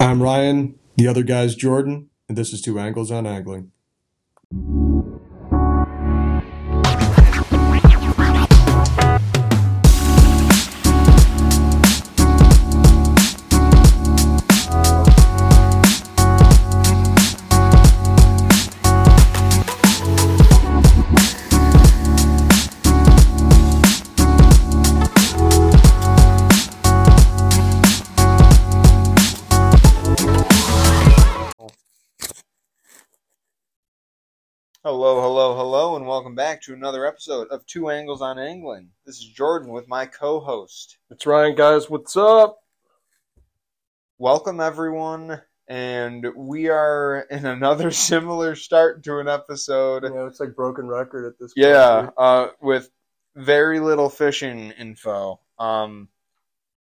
I'm Ryan, the other guy's Jordan, and this is Two Angles on Angling. Welcome back to another episode of Two Angles on Angling. This is Jordan with my co host. It's Ryan, guys. What's up? Welcome, everyone, and we are in another similar start to an episode. Yeah, it's like broken record at this point. Yeah, uh, with very little fishing info. Um,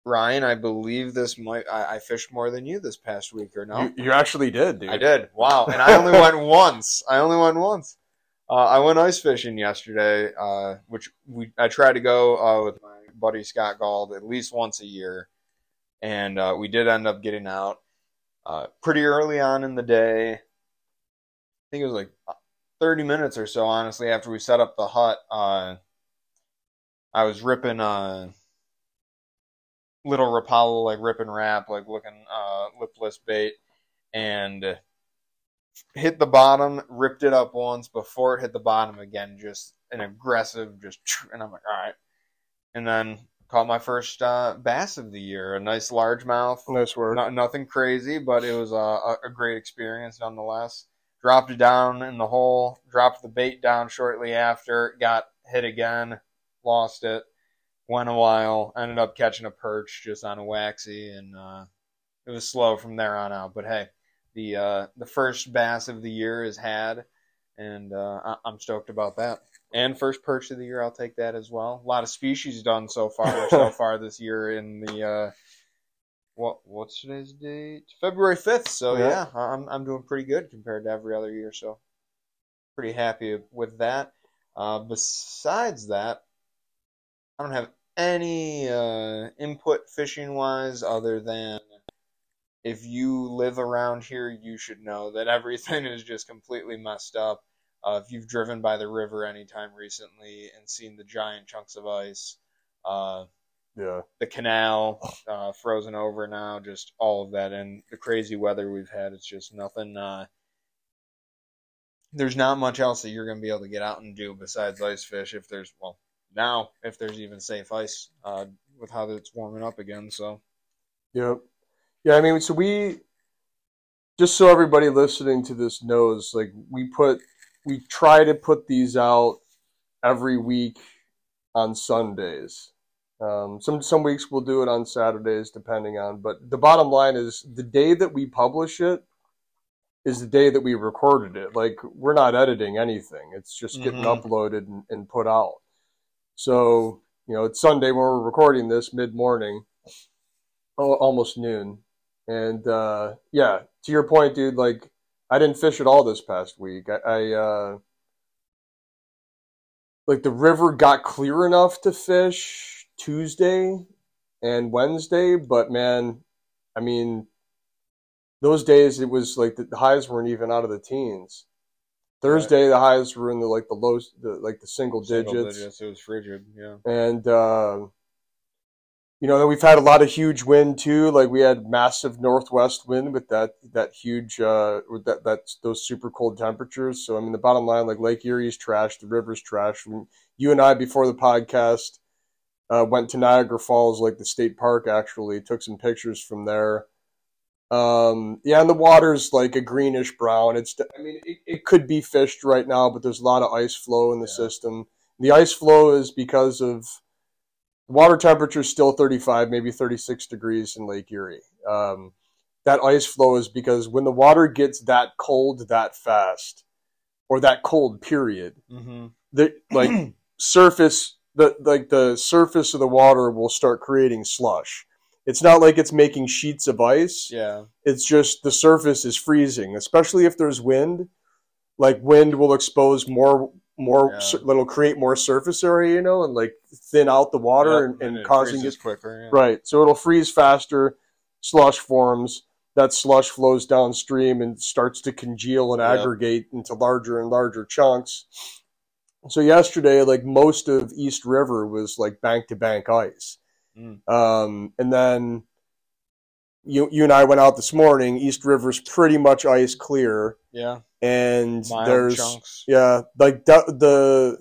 Ryan, I believe this might. I, I fished more than you this past week, or no? You, you actually did, dude. I did. Wow. And I only went once. I only went once. Uh, I went ice fishing yesterday, uh, which we I try to go uh, with my buddy Scott Gald at least once a year, and uh, we did end up getting out uh, pretty early on in the day. I think it was like thirty minutes or so, honestly, after we set up the hut. Uh, I was ripping little Rapala, like ripping Rap, like looking lipless bait, and hit the bottom, ripped it up once before it hit the bottom again, just an aggressive, just, and I'm like, all right. And then caught my first uh, bass of the year, a nice largemouth. Nice work. Not, nothing crazy, but it was a, a great experience nonetheless. Dropped it down in the hole, dropped the bait down shortly after, got hit again, lost it went a while, ended up catching a perch just on a waxy, and uh, it was slow from there on out. But hey, the uh, the first bass of the year is had, and uh, I'm stoked about that. And first perch of the year, I'll take that as well. A lot of species done so far so far this year in the uh, what what's today's date? February fifth. So yeah. yeah, I'm I'm doing pretty good compared to every other year. So pretty happy with that. Uh, besides that, I don't have any uh, input fishing wise other than if you live around here, you should know that everything is just completely messed up. Uh, if you've driven by the river anytime recently and seen the giant chunks of ice, uh, yeah, the canal uh, frozen over now, just all of that, and the crazy weather we've had, it's just nothing. Uh, there's not much else that you're going to be able to get out and do besides ice fish. If there's well, now if there's even safe ice uh, with how it's warming up again. So, yep, yeah. I mean, so we just so everybody listening to this knows, like we put we try to put these out every week on Sundays. Um, some some weeks we'll do it on Saturdays, depending on. But the bottom line is the day that we publish it is the day that we recorded it. Like we're not editing anything; it's just getting mm-hmm. uploaded and, and, put out. So, you know, it's Sunday when we're recording this mid morning, almost noon. And uh, yeah, to your point, dude, like I didn't fish at all this past week. I, I uh, like the river got clear enough to fish Tuesday and Wednesday, but man, I mean, those days it was like the highs weren't even out of the teens. Thursday, the highs were in the like the low, the, like the single, single digits. digits. It was frigid, yeah. And uh, you know, we've had a lot of huge wind too. Like we had massive northwest wind with that that huge uh, with that that's those super cold temperatures. So I mean, the bottom line, like Lake Erie's trash, the river's trash. And you and I before the podcast uh, went to Niagara Falls, like the state park. Actually, took some pictures from there um, yeah, and the water's like a greenish brown. It's, I mean, it, it could be fished right now, but there's a lot of ice flow in the yeah. system. The ice flow is because of water temperature is still 35, maybe 36 degrees in Lake Erie. Um, that ice flow is because when the water gets that cold that fast, or that cold period, mm-hmm. the like surface the like the surface of the water will start creating slush it's not like it's making sheets of ice. Yeah. It's just the surface is freezing, especially if there's wind. Like wind will expose more more yeah. it'll create more surface area, you know, and like thin out the water and, and, and causing it quicker. Yeah. Right. So it'll freeze faster, slush forms, that slush flows downstream and starts to congeal and aggregate into larger and larger chunks. So yesterday, like most of East River was like bank to bank ice. Mm. Um, and then you you and I went out this morning. East River's pretty much ice clear, Yeah, and mild there's chunks. yeah, like the, the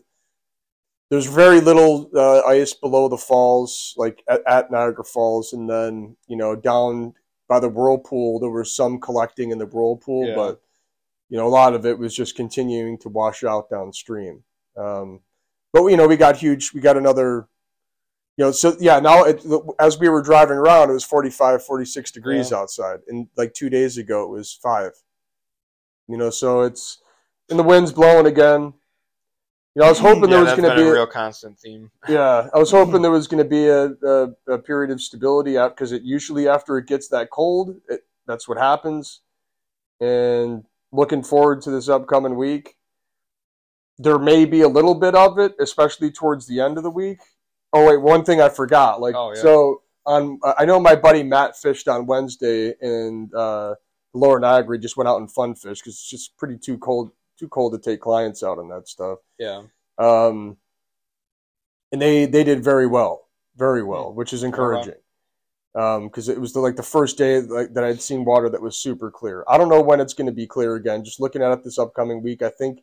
there's very little uh, ice below the falls, like at, at Niagara Falls, and then you know down by the whirlpool there was some collecting in the whirlpool, Yeah. but you know a lot of it was just continuing to wash out downstream. Um, but you know we got huge, we got another. You know, so yeah, now it, as we were driving around, it was 45, 46 degrees Yeah. outside. And like two days ago, it was five. You know, so it's, and the wind's blowing again. You know, I was hoping yeah, there was going to be, a real constant theme. yeah, I was hoping there was going to be a, a, a period of stability out because it usually after it gets that cold, it, that's what happens. And looking forward to this upcoming week. There may be a little bit of it, especially towards the end of the week. Oh wait, one thing I forgot. Like Oh, yeah. so on, I know my buddy Matt fished on Wednesday and uh, Lower Niagara just went out and fun fished because it's just pretty too cold, too cold to take clients out on that stuff. Yeah, Um, and they they did very well, very well, which is encouraging. Because it was the, like the first day like, that I'd seen water that was super clear. I don't know when it's going to be clear again. Just looking at it this upcoming week, I think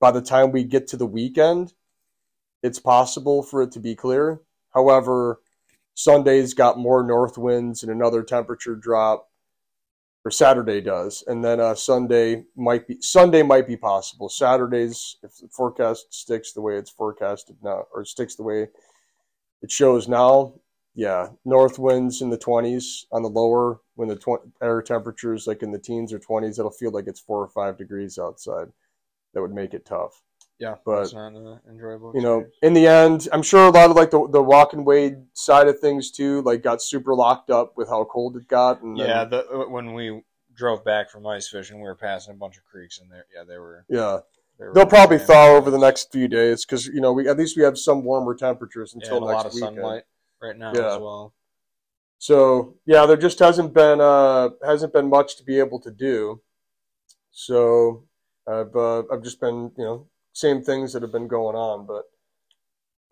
by the time we get to the weekend, it's possible for it to be clear. However, Sunday's got more north winds and another temperature drop, or Saturday does, and then uh, Sunday might be Sunday might be possible. Saturdays, if the forecast sticks the way it's forecasted now, or sticks the way it shows now, yeah, north winds in the 20s on the lower when the tw- air temperatures like in the teens or 20s, it'll feel like it's four or five degrees outside. That would make it tough yeah, But, it's not an enjoyable. you know, in the end, I'm sure a lot of like the the walk and wade side of things too, like got super locked up with how cold it got. And then- yeah. The, when we drove back from ice fishing, we were passing a bunch of creeks in there. Yeah, they were. yeah. They They'll probably yeah, thaw over the next few days because you know we at least we have some warmer temperatures Yeah, until and a next lot of weekend. sunlight right now Yeah. as well. So yeah, there just hasn't been uh hasn't been much to be able to do. So I've uh, I've just been you know same things that have been going on, but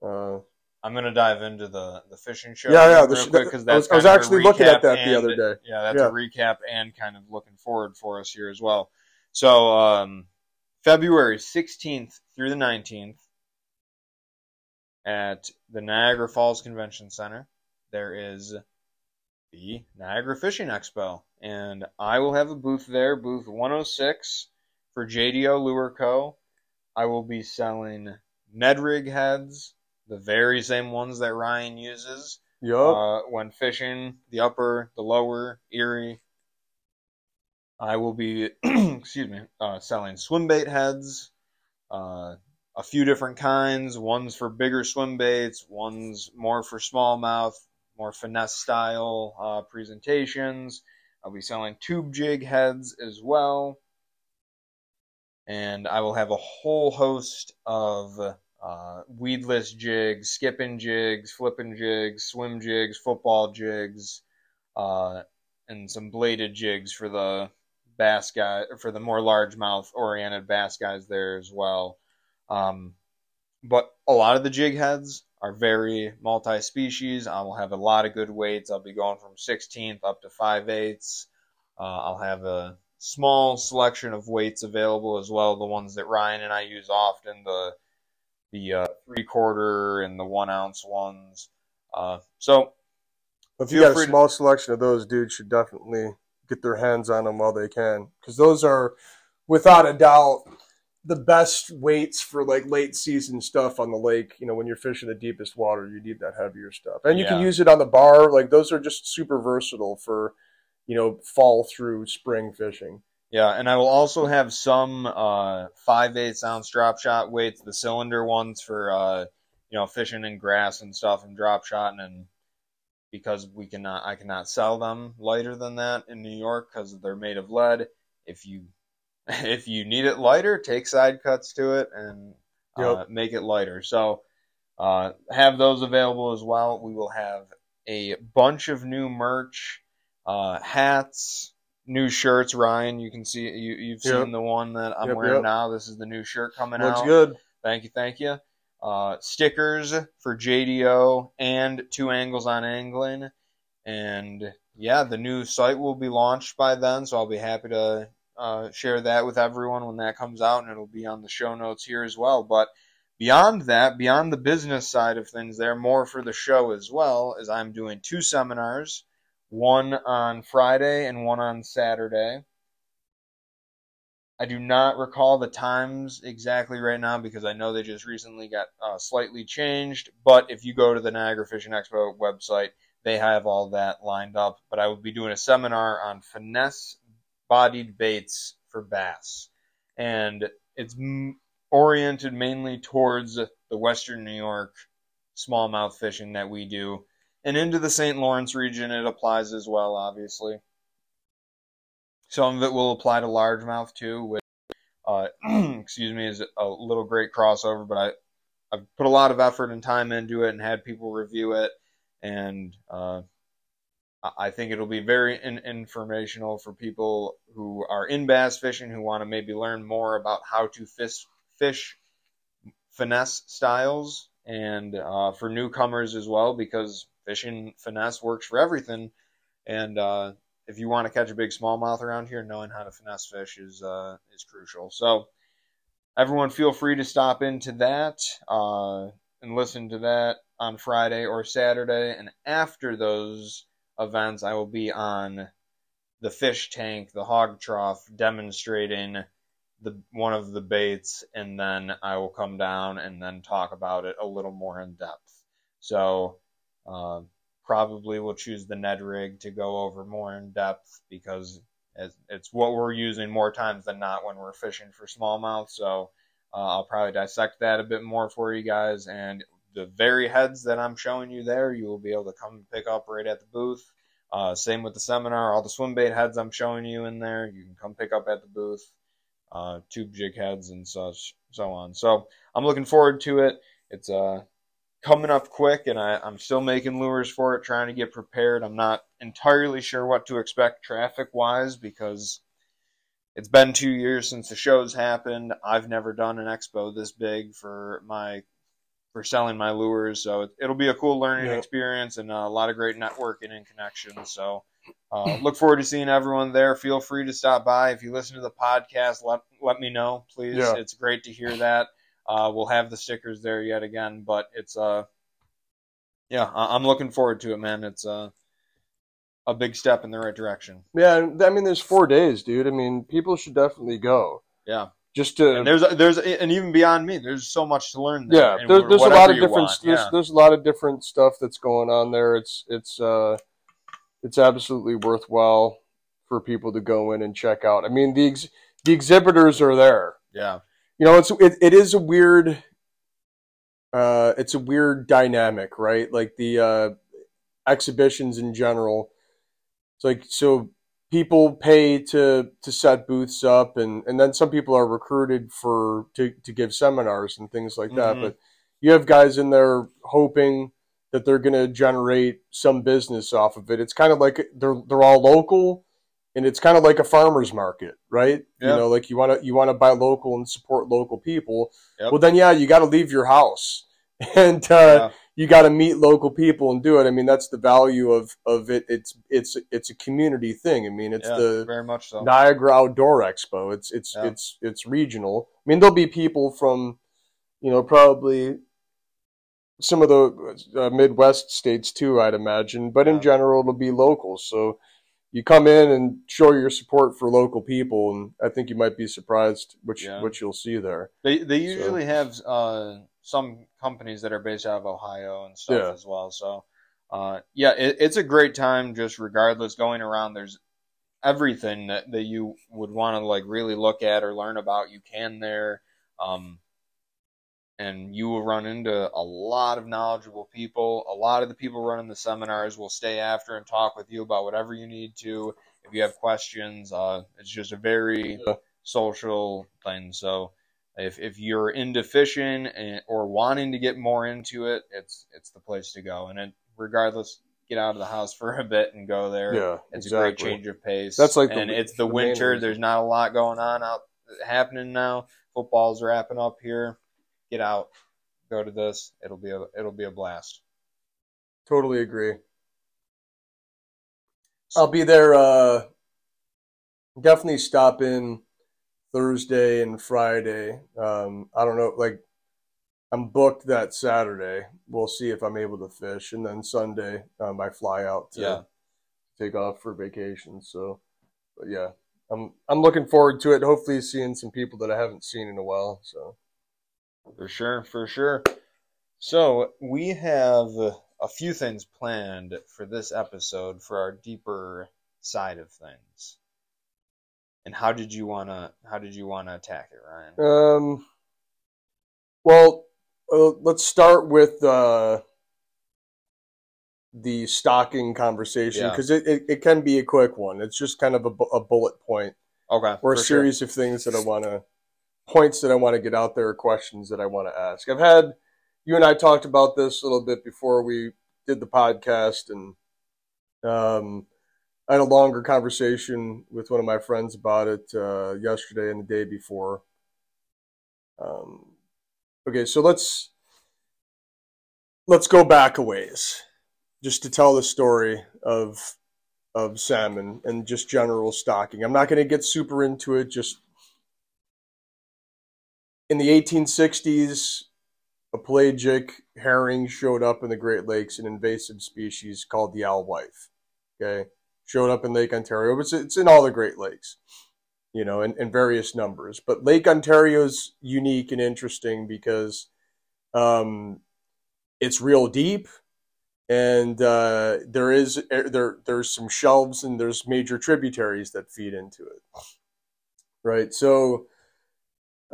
uh, I'm gonna dive into the the fishing show. Yeah, yeah, real quick because I was- that's I was kind of a actually looking at that the other day. Yeah, that's Yeah. a recap and kind of looking forward for us here as well. So um, February 16th through the 19th at the Niagara Falls Convention Center, there is the Niagara Fishing Expo, and I will have a booth there, booth 106 for JDO Lure Co. I will be selling Ned rig heads, the very same ones that Ryan uses yup, uh, when fishing the upper, the lower Erie. I will be, excuse me, uh, selling swim bait heads, uh, a few different kinds. One's for bigger swim baits, one's more for smallmouth, more finesse style uh, presentations. I'll be selling tube jig heads as well. And I will have a whole host of uh, weedless jigs, skipping jigs, flipping jigs, swim jigs, football jigs, uh, and some bladed jigs for the bass guy for the more largemouth oriented bass guys there as well. Um, but a lot of the jig heads are very multi-species. I will have a lot of good weights. I'll be going from 16th up to 5 eighths. Uh, I'll have a small selection of weights available as well. The ones that Ryan and I use often, the the uh, three quarter and the one ounce ones. Uh, so if you got a free to- small selection of those, dudes should definitely get their hands on them while they can because those are without a doubt the best weights for like late season stuff on the lake. You know, when you're fishing the deepest water, you need that heavier stuff, and you can use it on the bar. Like those are just super versatile for you know fall through spring fishing. Yeah, and I will also have some uh, five eighths ounce drop shot weights, the cylinder ones for uh, you know fishing in grass and stuff and drop shotting, and because we cannot, I cannot sell them lighter than that in New York because they're made of lead. If you if you need it lighter, take side cuts to it and uh, Yep. make it lighter. So uh, have those available as well. We will have a bunch of new merch, uh, hats, new shirts, Ryan. You can see you you've seen the one that I'm Yep, wearing yep. now. This is the new shirt coming Looks out. good. Thank you, thank you. Uh, stickers for JDO and Two Angles on Angling, and yeah, the new site will be launched by then. So I'll be happy to uh, share that with everyone when that comes out, and it'll be on the show notes here as well. But beyond that, beyond the business side of things, there more for the show as well, as I'm doing two seminars, one on Friday and one on Saturday. I do not recall the times exactly right now because I know they just recently got uh, slightly changed. But if you go to the Niagara Fishing Expo website, they have all that lined up. But I will be doing a seminar on finesse bodied baits for bass. And it's m- oriented mainly towards the Western New York smallmouth fishing that we do. And into the St. Lawrence region, it applies as well, obviously. Some of it will apply to largemouth too, which, uh, excuse me, is a little great crossover. But I, I've put a lot of effort and time into it and had people review it, and uh, I- think it'll be very in- informational for people who are in bass fishing who want to maybe learn more about how to fish fish finesse styles, and uh, for newcomers as well because fishing finesse works for everything, and uh, if you want to catch a big smallmouth around here, knowing how to finesse fish is uh, is crucial. So, everyone, feel free to stop into that uh, and listen to that on Friday or Saturday. And after those events, I will be on the fish tank, the hog trough, demonstrating the one of the baits, and then I will come down and then talk about it a little more in depth. So. Uh, probably will choose the Ned rig to go over more in depth because it's, what we're using more times than not when we're fishing for smallmouth. So uh, I'll probably dissect that a bit more for you guys. And the very heads that I'm showing you there, you will be able to come and pick up right at the booth. Uh, same with the seminar. All the swim bait heads I'm showing you in there, you can come pick up at the booth. Uh, tube jig heads and such, so on. So I'm looking forward to it. It's uh, coming up quick, and I, I'm still making lures for it, trying to get prepared. I'm not entirely sure what to expect traffic wise because it's been two years since the show's happened. I've never done an expo this big for my for selling my lures, so it, it'll be a cool learning Yeah. experience and a lot of great networking and connections. So. Uh, look forward to seeing everyone there. Feel free to stop by. If you listen to the podcast, let let me know, please. Yeah. It's great to hear that. Uh, we'll have the stickers there yet again, but it's uh, yeah, I- I'm looking forward to it, man. It's uh, a big step in the right direction. Yeah, I mean, there's four days, dude. I mean, people should definitely go. Yeah, Just to and there's there's and even beyond me, there's so much to learn. There, yeah, and there, there's a lot of different want, there's, yeah. there's a lot of different stuff that's going on there. It's it's uh it's absolutely worthwhile for people to go in and check out. I mean, the ex- the exhibitors are there. yeah, You know, it's it, it is a weird uh it's a weird dynamic, right? Like the uh exhibitions in general. It's like so people pay to to set booths up and and then some people are recruited for to to give seminars and things like that Mhm. but you have guys in there hoping that they're going to generate some business off of it it's kind of like they're they're all local and it's kind of like a farmers market right Yeah. you know like you want to you want to buy local and support local people Yep. well then yeah you got to leave your house and uh yeah, you got to meet local people and do it. I mean, that's the value of of it. It's it's it's a community thing. I mean, it's yeah, the very much so. Niagara Outdoor Expo. It's it's it's it's regional. I mean, there'll be people from, you know, probably some of the uh, Midwest states too. I'd imagine, but in general, it'll be local. So you come in and show your support for local people, and I think you might be surprised which Yeah. what you'll see there. They they usually have uh, some companies that are based out of Ohio and stuff Yeah. as well. So uh, yeah, it, it's a great time. Just regardless, going around, there's everything that, that you would want to like really look at or learn about. You can there, um, and you will run into a lot of knowledgeable people. A lot of the people running the seminars will stay after and talk with you about whatever you need to. If you have questions, uh, it's just a very social thing. So if if you're into fishing and, or wanting to get more into it, it's it's the place to go. And it, regardless, get out of the house for a bit and go there. Yeah, It's exactly. a great change of pace. That's like the- it's the, the winter. There's not a lot going on out happening now. Football's wrapping up here. Get out, go to this. It'll be a it'll be a blast. Totally agree. I'll be there. Uh, definitely stop in Thursday and Friday. Um, I don't know, like I'm booked that Saturday. We'll see if I'm able to fish, and then Sunday um, I fly out to Yeah. take off for vacation. So, but yeah, I'm I'm looking forward to it. Hopefully, seeing some people that I haven't seen in a while. So For sure, for sure. So we have a few things planned for this episode for our deeper side of things. And how did you wanna how did you wanna attack it, Ryan? Um, well, uh, let's start with uh, the stocking conversation Yeah. because it, it, it can be a quick one. It's just kind of a, bu- a bullet point Okay. or a for sure. series of things that I want to, points that I want to get out there, questions that I want to ask. I've had, you and I talked about this a little bit before we did the podcast, and um, I had a longer conversation with one of my friends about it uh, yesterday and the day before. Um, okay, so let's let's go back a ways, just to tell the story of of salmon and just general stocking. I'm not going to get super into it. Just in the 1860s, a pelagic herring showed up in the Great Lakes, an invasive species called the alewife. Okay, showed up in Lake Ontario. It's it's in all the Great Lakes, you know, in, in various numbers. But Lake Ontario's unique and interesting because um, it's real deep and uh, there is there there's some shelves and there's major tributaries that feed into it right so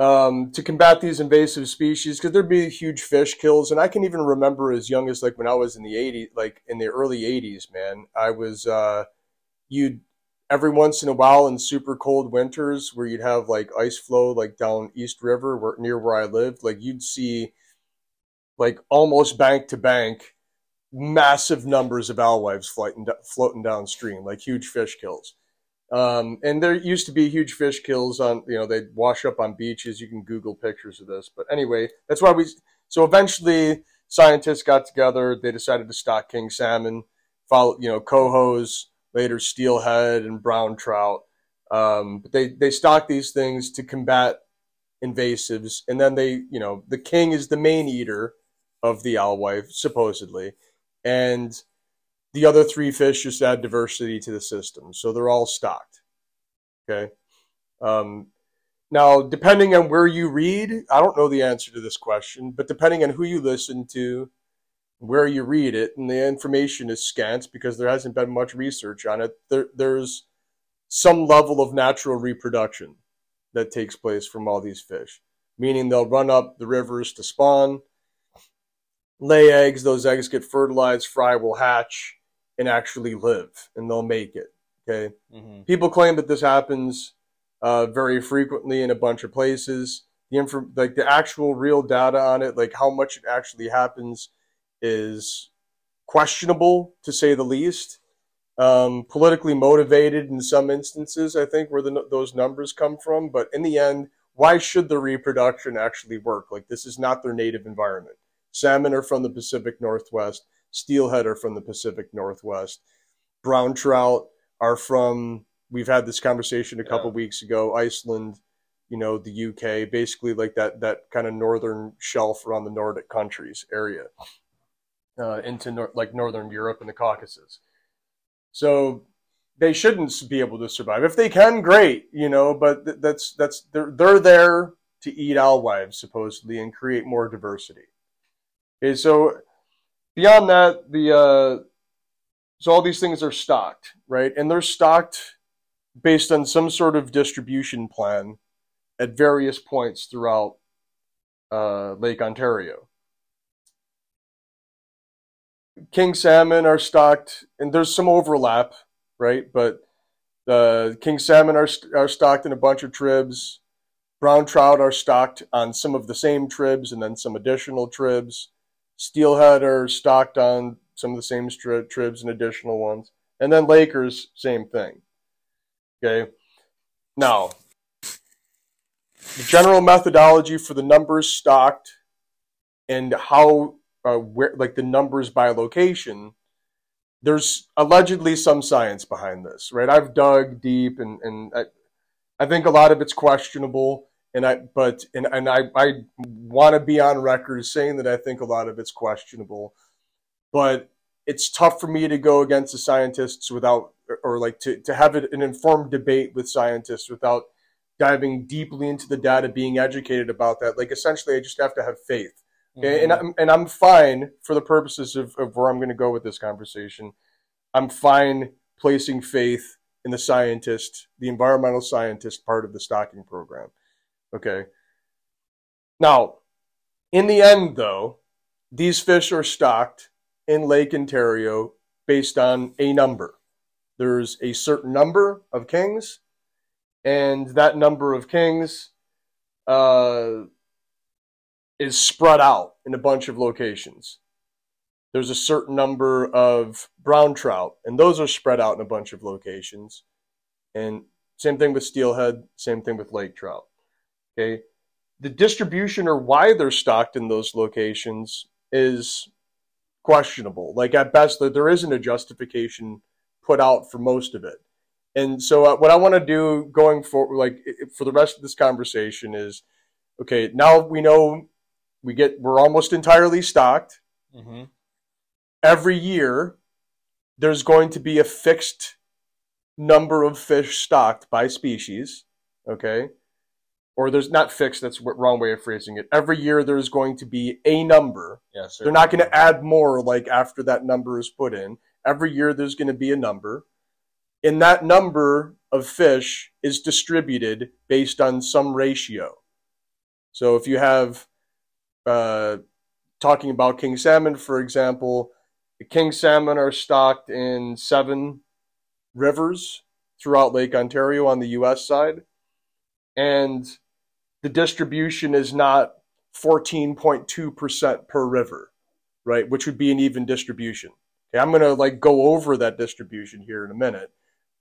um, to combat these invasive species because there'd be huge fish kills and i can even remember as young as like when i was in the 80s like in the early 80s man i was uh, you'd every once in a while in super cold winters where you'd have like ice flow like down east river where, near where i lived like you'd see like almost bank to bank massive numbers of alewives floating, floating downstream, like huge fish kills. Um, and there used to be huge fish kills on, you know, they'd wash up on beaches. You can Google pictures of this. But anyway, that's why we, so eventually scientists got together. They decided to stock king salmon, follow, you know, cohos, later steelhead and brown trout. Um, but they, they stock these things to combat invasives. And then they, you know, the king is the main eater of the alewife, supposedly and the other three fish just add diversity to the system. So they're all stocked. Okay. Um, now, depending on where you read, I don't know the answer to this question, but depending on who you listen to, where you read it, and the information is scant because there hasn't been much research on it, there, there's some level of natural reproduction that takes place from all these fish, meaning they'll run up the rivers to spawn lay eggs, those eggs get fertilized, fry will hatch and actually live, and they'll make it. Okay. Mhm. People claim that this happens uh, very frequently in a bunch of places. The inf- like the actual real data on it, like how much it actually happens, is questionable to say the least. Um, politically motivated in some instances, I think, where the, those numbers come from. But in the end, why should the reproduction actually work? Like this is not their native environment. Salmon are from the Pacific Northwest. Steelhead are from the Pacific Northwest. Brown trout are from, we've had this conversation a couple Yeah. weeks ago, Iceland, you know, the UK, basically like that, that kind of northern shelf around the Nordic countries area uh, into nor- like Northern Europe and the Caucasus. So they shouldn't be able to survive. If they can, great, you know, but th- that's, that's, they're, they're there to eat alewives supposedly and create more diversity. Okay, so beyond that, the uh, so all these things are stocked, right? And they're stocked based on some sort of distribution plan at various points throughout uh, Lake Ontario. King salmon are stocked, and there's some overlap, right? But the king salmon are are stocked in a bunch of tribs. Brown trout are stocked on some of the same tribs, and then some additional tribs steelhead are stocked on some of the same stri- tribs and additional ones. And then Lakers, same thing. Okay. Now, the general methodology for the numbers stocked and how, uh, where, like the numbers by location, there's allegedly some science behind this, right? I've dug deep and, and I, I think a lot of it's questionable and I but and, and I, I want to be on record saying that I think a lot of it's questionable, but it's tough for me to go against the scientists without or like to, to have an informed debate with scientists without diving deeply into the data, being educated about that. Like essentially, I just have to have faith. Okay? Mm-hmm. And I'm and I'm fine for the purposes of, of where I'm going to go with this conversation. I'm fine placing faith in the scientist, the environmental scientist part of the stocking program. Okay. Now, in the end, though, these fish are stocked in Lake Ontario based on a number. There's a certain number of kings, and that number of kings uh, is spread out in a bunch of locations. There's a certain number of brown trout, and those are spread out in a bunch of locations. And same thing with steelhead, same thing with lake trout. Okay. The distribution or why they're stocked in those locations is questionable. Like at best, there isn't a justification put out for most of it. And so, uh, what I want to do going forward, like for the rest of this conversation, is okay. Now we know we get we're almost entirely stocked. Mm-hmm. Every year, there's going to be a fixed number of fish stocked by species. Okay, or there's not fixed. That's the wrong way of phrasing it. Every year there's going to be a number. Yes. They're not going to add more like after that number is put in. Every year there's going to be a number. And that number of fish is distributed based on some ratio. So if you have, uh, talking about king salmon, for example, the king salmon are stocked in seven rivers throughout Lake Ontario on the U.S. side. And the distribution is not 14.2% per river, right? Which would be an even distribution. Okay, I'm going to like go over that distribution here in a minute.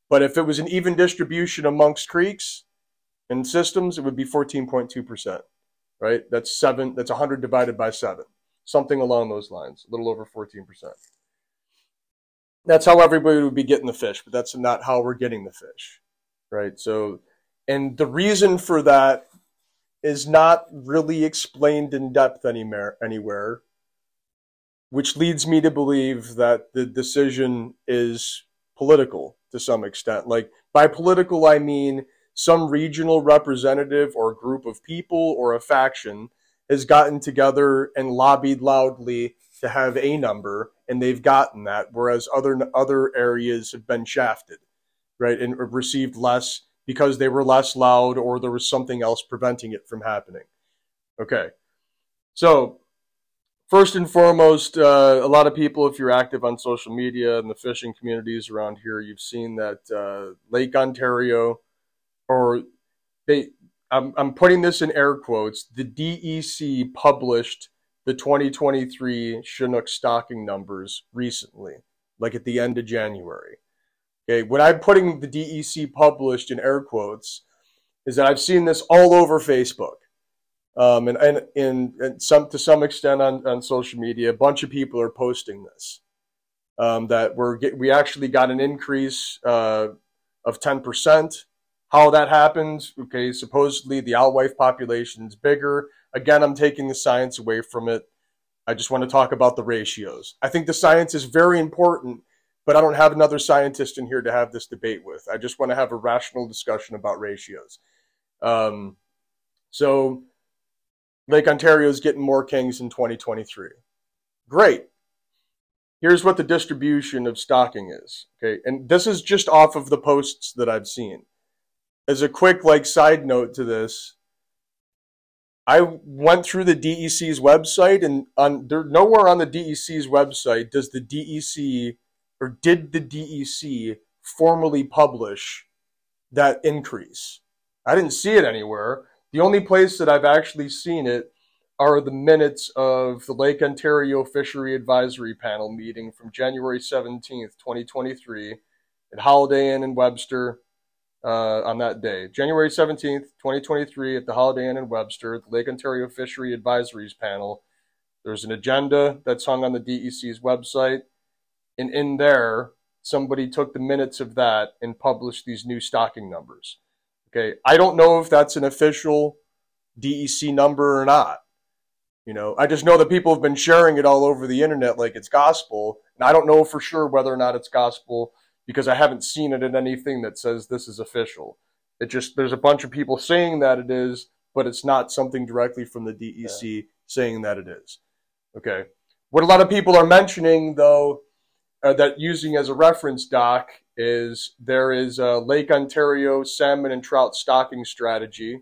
But if it was an even distribution amongst creeks and systems, it would be 14.2%, right? That's seven, that's 100 divided by seven, something along those lines, a little over 14%. That's how everybody would be getting the fish, but that's not how we're getting the fish, right? So, and the reason for that is not really explained in depth anywhere, anywhere, which leads me to believe that the decision is political to some extent. Like, by political, I mean some regional representative or group of people or a faction has gotten together and lobbied loudly to have a number, and they've gotten that, whereas other other areas have been shafted, right, and received less because they were less loud or there was something else preventing it from happening. Okay. So, first and foremost, uh, a lot of people, if you're active on social media and the fishing communities around here, you've seen that uh, Lake Ontario, or they, I'm, I'm putting this in air quotes, the DEC published the 2023 Chinook stocking numbers recently, like at the end of January. Okay, when I'm putting the DEC published in air quotes, is that I've seen this all over Facebook, um, and, and, and, and some to some extent on, on social media. A bunch of people are posting this. Um, that we're get, we actually got an increase uh, of ten percent. How that happened? Okay, supposedly the alewife population is bigger. Again, I'm taking the science away from it. I just want to talk about the ratios. I think the science is very important but I don't have another scientist in here to have this debate with. I just want to have a rational discussion about ratios. Um, so Lake Ontario is getting more kings in 2023. Great. Here's what the distribution of stocking is. Okay, and this is just off of the posts that I've seen. As a quick like side note to this, I went through the DEC's website, and on there nowhere on the DEC's website does the DEC or did the DEC formally publish that increase? I didn't see it anywhere. The only place that I've actually seen it are the minutes of the Lake Ontario Fishery Advisory Panel meeting from January 17th, 2023 at Holiday Inn in Webster uh, on that day. January 17th, 2023 at the Holiday Inn in Webster, the Lake Ontario Fishery Advisories Panel. There's an agenda that's hung on the DEC's website. And in there, somebody took the minutes of that and published these new stocking numbers. Okay, I don't know if that's an official DEC number or not. You know, I just know that people have been sharing it all over the internet like it's gospel, and I don't know for sure whether or not it's gospel because I haven't seen it in anything that says this is official. It just there's a bunch of people saying that it is, but it's not something directly from the DEC yeah. saying that it is. Okay. What a lot of people are mentioning though uh, that using as a reference doc is there is a Lake Ontario salmon and trout stocking strategy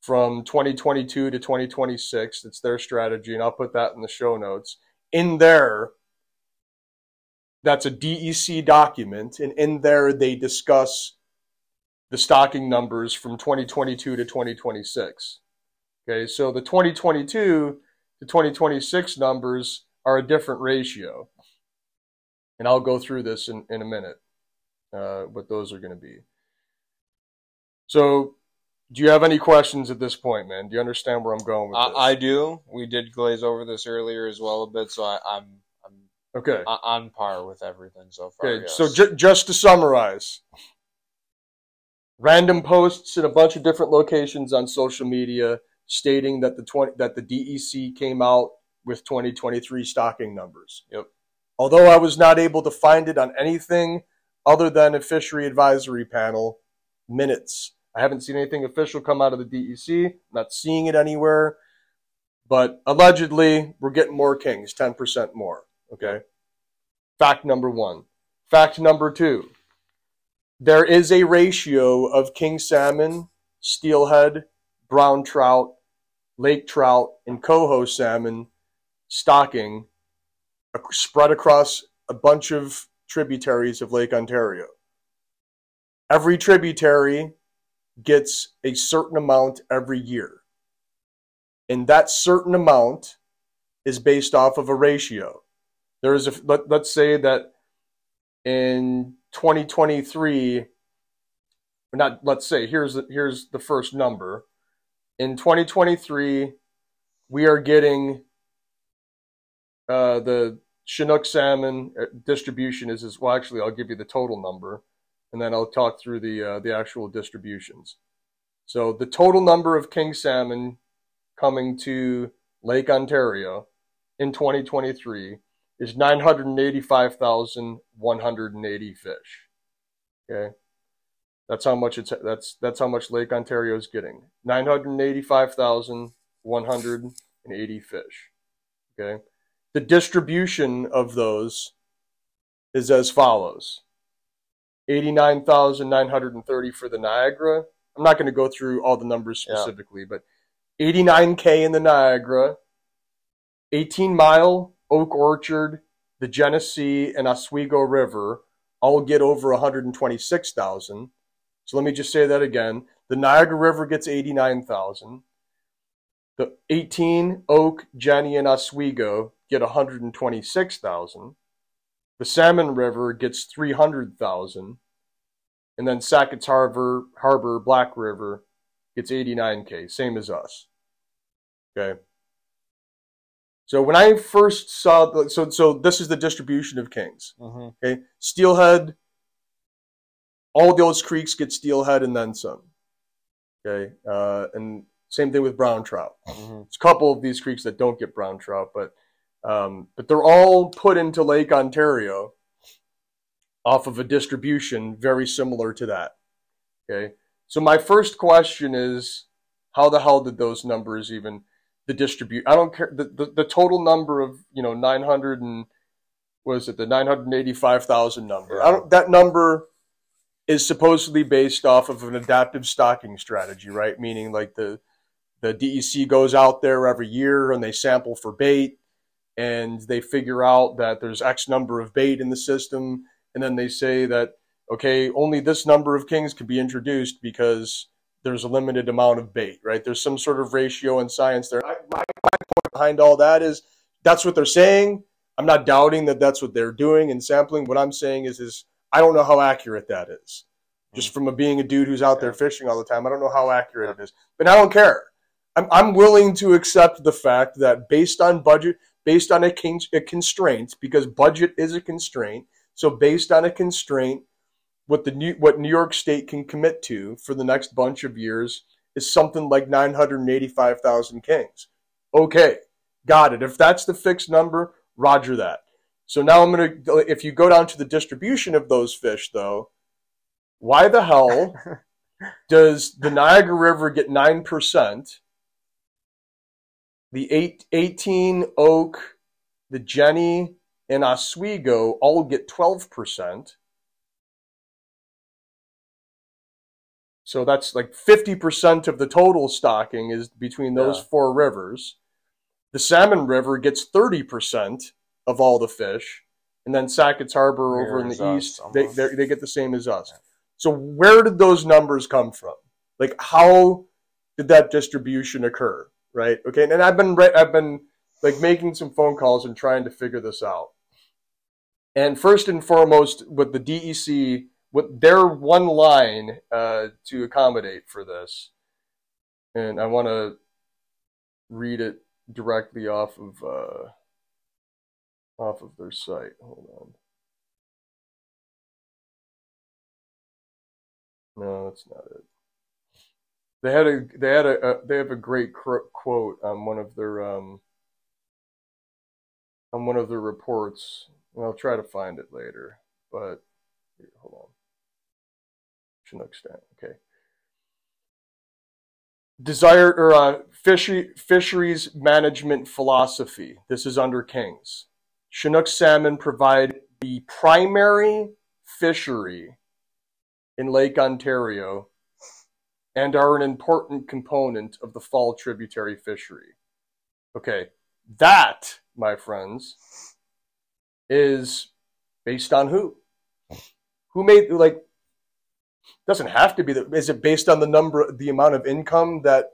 from 2022 to 2026. It's their strategy, and I'll put that in the show notes. In there, that's a DEC document, and in there they discuss the stocking numbers from 2022 to 2026. Okay, so the 2022 to 2026 numbers are a different ratio. And I'll go through this in, in a minute, uh, what those are going to be. So, do you have any questions at this point, man? Do you understand where I'm going with this? I, do. We did glaze over this earlier as well a bit, so I, am I'm, I'm okay on par with everything so far. Okay, yes. so j- just to summarize, random posts in a bunch of different locations on social media stating that the 20, that the DEC came out with 2023 stocking numbers. Yep. Although I was not able to find it on anything other than a fishery advisory panel minutes. I haven't seen anything official come out of the DEC. Not seeing it anywhere. But allegedly, we're getting more kings, 10% more. Okay. Fact number one. Fact number two. There is a ratio of king salmon, steelhead, brown trout, lake trout, and coho salmon stocking spread across a bunch of tributaries of Lake Ontario. Every tributary gets a certain amount every year. And that certain amount is based off of a ratio. There is a let, let's say that in 2023 not let's say here's the, here's the first number. In 2023 we are getting uh, the Chinook salmon uh, distribution is as well. Actually, I'll give you the total number, and then I'll talk through the uh, the actual distributions. So the total number of king salmon coming to Lake Ontario in 2023 is 985,180 fish. Okay, that's how much it's that's that's how much Lake Ontario is getting. 985,180 fish. Okay. The distribution of those is as follows 89,930 for the Niagara. I'm not going to go through all the numbers specifically, yeah. but 89K in the Niagara, 18 Mile, Oak Orchard, the Genesee, and Oswego River all get over 126,000. So let me just say that again. The Niagara River gets 89,000. The 18 Oak, Jenny, and Oswego get 126,000. The Salmon River gets 300,000. And then Sackets Harbor, Harbor Black River gets 89K, same as us. Okay. So when I first saw, the, so so this is the distribution of kings. Mm-hmm. Okay, steelhead. All those creeks get steelhead and then some. Okay, uh, and same thing with brown trout. Mm-hmm. There's a couple of these creeks that don't get brown trout, but um, but they're all put into Lake Ontario off of a distribution very similar to that. Okay. So my first question is, how the hell did those numbers even the distribute? I don't care the, the, the total number of you know 900 and was it the 985,000 number? Yeah. I don't, that number is supposedly based off of an adaptive stocking strategy, right? Meaning like the the DEC goes out there every year and they sample for bait and they figure out that there's X number of bait in the system, and then they say that okay, only this number of kings can be introduced because there's a limited amount of bait, right? There's some sort of ratio in science there. I, my, my point behind all that is that's what they're saying. I'm not doubting that that's what they're doing and sampling. What I'm saying is, is I don't know how accurate that is. Just mm. from a, being a dude who's out there fishing all the time, I don't know how accurate it is, but I don't care. I'm, I'm willing to accept the fact that based on budget, based on a, kin- a constraint, because budget is a constraint. So based on a constraint, what the new, what New York State can commit to for the next bunch of years is something like 985,000 kings. Okay, got it. If that's the fixed number, roger that. So now I'm going to, if you go down to the distribution of those fish, though, why the hell does the Niagara River get 9%? The eight, 18 Oak, the Genny, and Oswego all get 12%. So that's like 50% of the total stocking is between those Yeah. four rivers. The Salmon River gets 30% of all the fish. And then Sackets Harbor over in the east, they, almost. they they get the same as us. So where did those numbers come from? Like how did that distribution occur? Right? Okay. And I've been I've been like making some phone calls and trying to figure this out. And first and foremost, with the DEC, with their one line uh, to accommodate for this, and I want to read it directly off of uh, off of their site. Hold on. No, that's not it. They had a they had a, a they have a great quote on one of their um on one of their reports. And I'll try to find it later, but here, hold on. Chinook stand. Okay. Desired or uh, fishery, fisheries management philosophy. This is under Kings. Chinook salmon provide the primary fishery in Lake Ontario and are an important component of the fall tributary fishery. Okay, that, my friends, is based on who? Who made like doesn't have to be the is it based on the number the amount of income that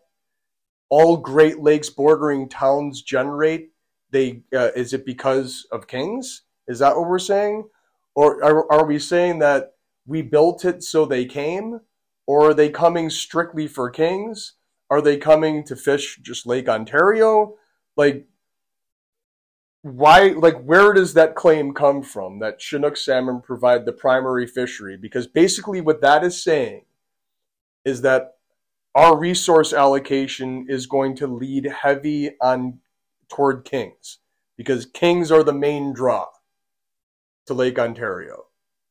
all Great Lakes bordering towns generate? They uh, is it because of kings? Is that what we're saying? Or are, are we saying that we built it so they came? Or are they coming strictly for kings? Are they coming to fish just Lake Ontario? Like, why, like, where does that claim come from that Chinook salmon provide the primary fishery? Because basically, what that is saying is that our resource allocation is going to lead heavy on toward kings because kings are the main draw to Lake Ontario.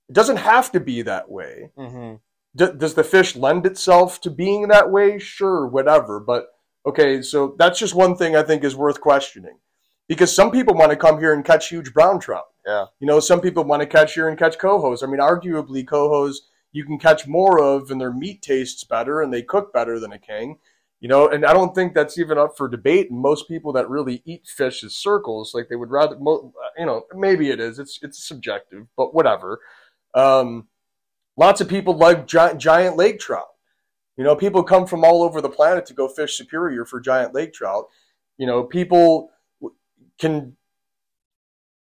It doesn't have to be that way. Mm-hmm. D- does the fish lend itself to being that way? Sure, whatever. But okay, so that's just one thing I think is worth questioning. Because some people want to come here and catch huge brown trout. Yeah. You know, some people want to catch here and catch cohos. I mean, arguably, cohos you can catch more of and their meat tastes better and they cook better than a king. You know, and I don't think that's even up for debate. And most people that really eat fish as circles, like they would rather, you know, maybe it is. It's it's subjective, but whatever. Um, lots of people like giant, giant lake trout. You know, people come from all over the planet to go fish Superior for giant lake trout. You know, people can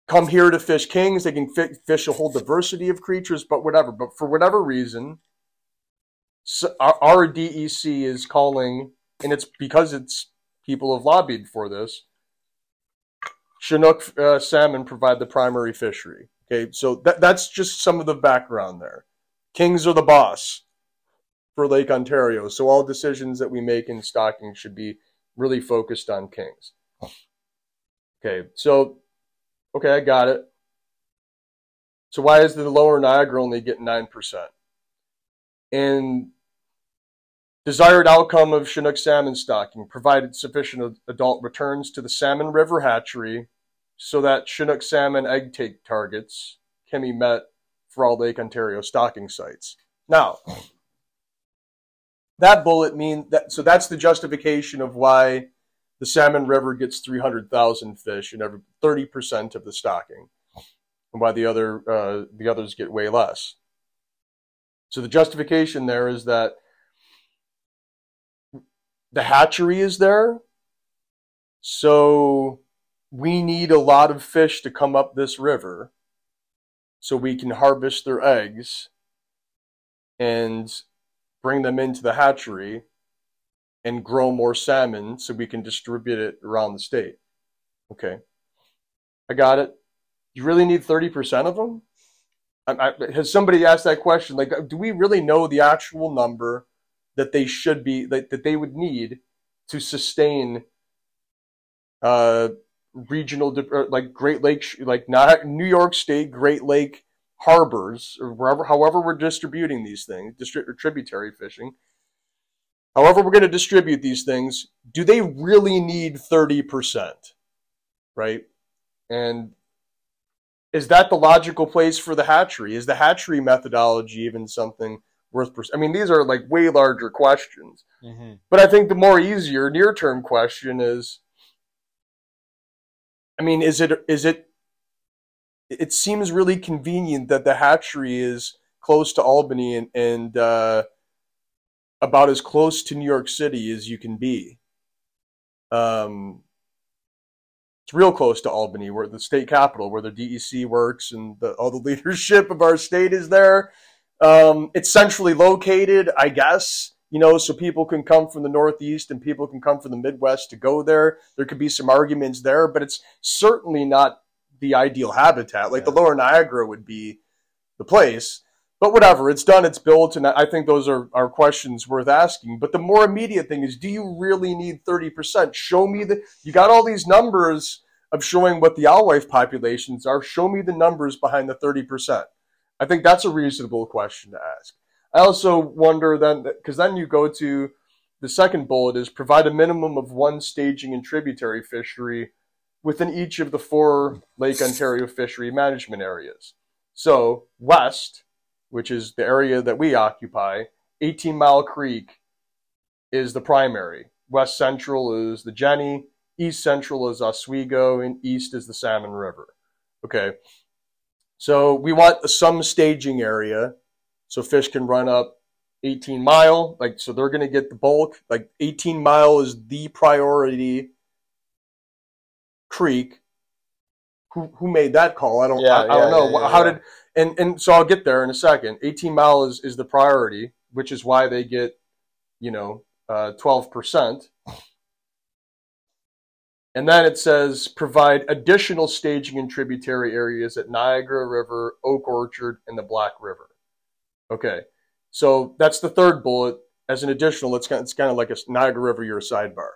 come here to fish kings. They can fi- fish a whole diversity of creatures, but whatever. But for whatever reason, so our, our DEC is calling, and it's because it's people have lobbied for this. Chinook uh, salmon provide the primary fishery. Okay, so that, that's just some of the background there. Kings are the boss for Lake Ontario, so all decisions that we make in stocking should be really focused on kings. Okay, so okay, I got it. So why is the lower Niagara only getting nine percent? And desired outcome of Chinook salmon stocking provided sufficient adult returns to the Salmon River hatchery so that Chinook salmon egg take targets can be met for all Lake Ontario stocking sites. Now, that bullet mean that so that's the justification of why the Salmon River gets 300,000 fish and every 30% of the stocking, and why the other uh, the others get way less. So the justification there is that. the hatchery is there, So we need a lot of fish to come up this river so we can harvest their eggs and bring them into the hatchery and grow more salmon so we can distribute it around the state. Okay. I got it. You really need 30% of them? I, I, has somebody asked that question? Like, do we really know the actual number that they should be, that, that they would need to sustain uh, regional, like Great Lakes, like not New York State, Great Lake harbors, or wherever, however we're distributing these things, distri- tributary fishing, however we're going to distribute these things, do they really need 30%? Right? And is that the logical place for the hatchery? Is the hatchery methodology even something worth? Pers- I mean, these are like way larger questions. Mm-hmm. But I think the more easier near term question is, I mean, is it is it? It seems really convenient that the hatchery is close to Albany and, and uh, about as close to New York City as you can be. Um, it's real close to Albany, where the state capital, where the DEC works, and the, all the leadership of our state is there. Um, it's centrally located, I guess, you know, so people can come from the Northeast and people can come from the Midwest to go there. There could be some arguments there, but it's certainly not the ideal habitat. Like yeah. the Lower Niagara would be the place. But whatever, it's done, it's built, and I think those are, are questions worth asking. But the more immediate thing is, do you really need 30%? Show me the, you got all these numbers of showing what the alewife populations are. Show me the numbers behind the 30%. I think that's a reasonable question to ask. I also wonder then, because then you go to the second bullet is provide a minimum of one staging and tributary fishery within each of the four Lake Ontario fishery management areas. So, west, which is the area that we occupy, 18 Mile Creek is the primary. West Central is the Genny, East Central is Oswego, and East is the Salmon River. Okay. So we want some staging area so fish can run up 18 mile. Like, so they're going to get the bulk. Like 18 mile is the priority creek. Who, who made that call? I don't, yeah, I, I, don't know. Yeah, How did, and and so I'll get there in a second. 18 mile is is the priority, which is why they get, you know, uh, 12%. And then it says provide additional staging in tributary areas at Niagara River, Oak Orchard, and the Black River. Okay, so that's the third bullet. As an additional, it's kind of, it's kind of like a Niagara River, you're a sidebar.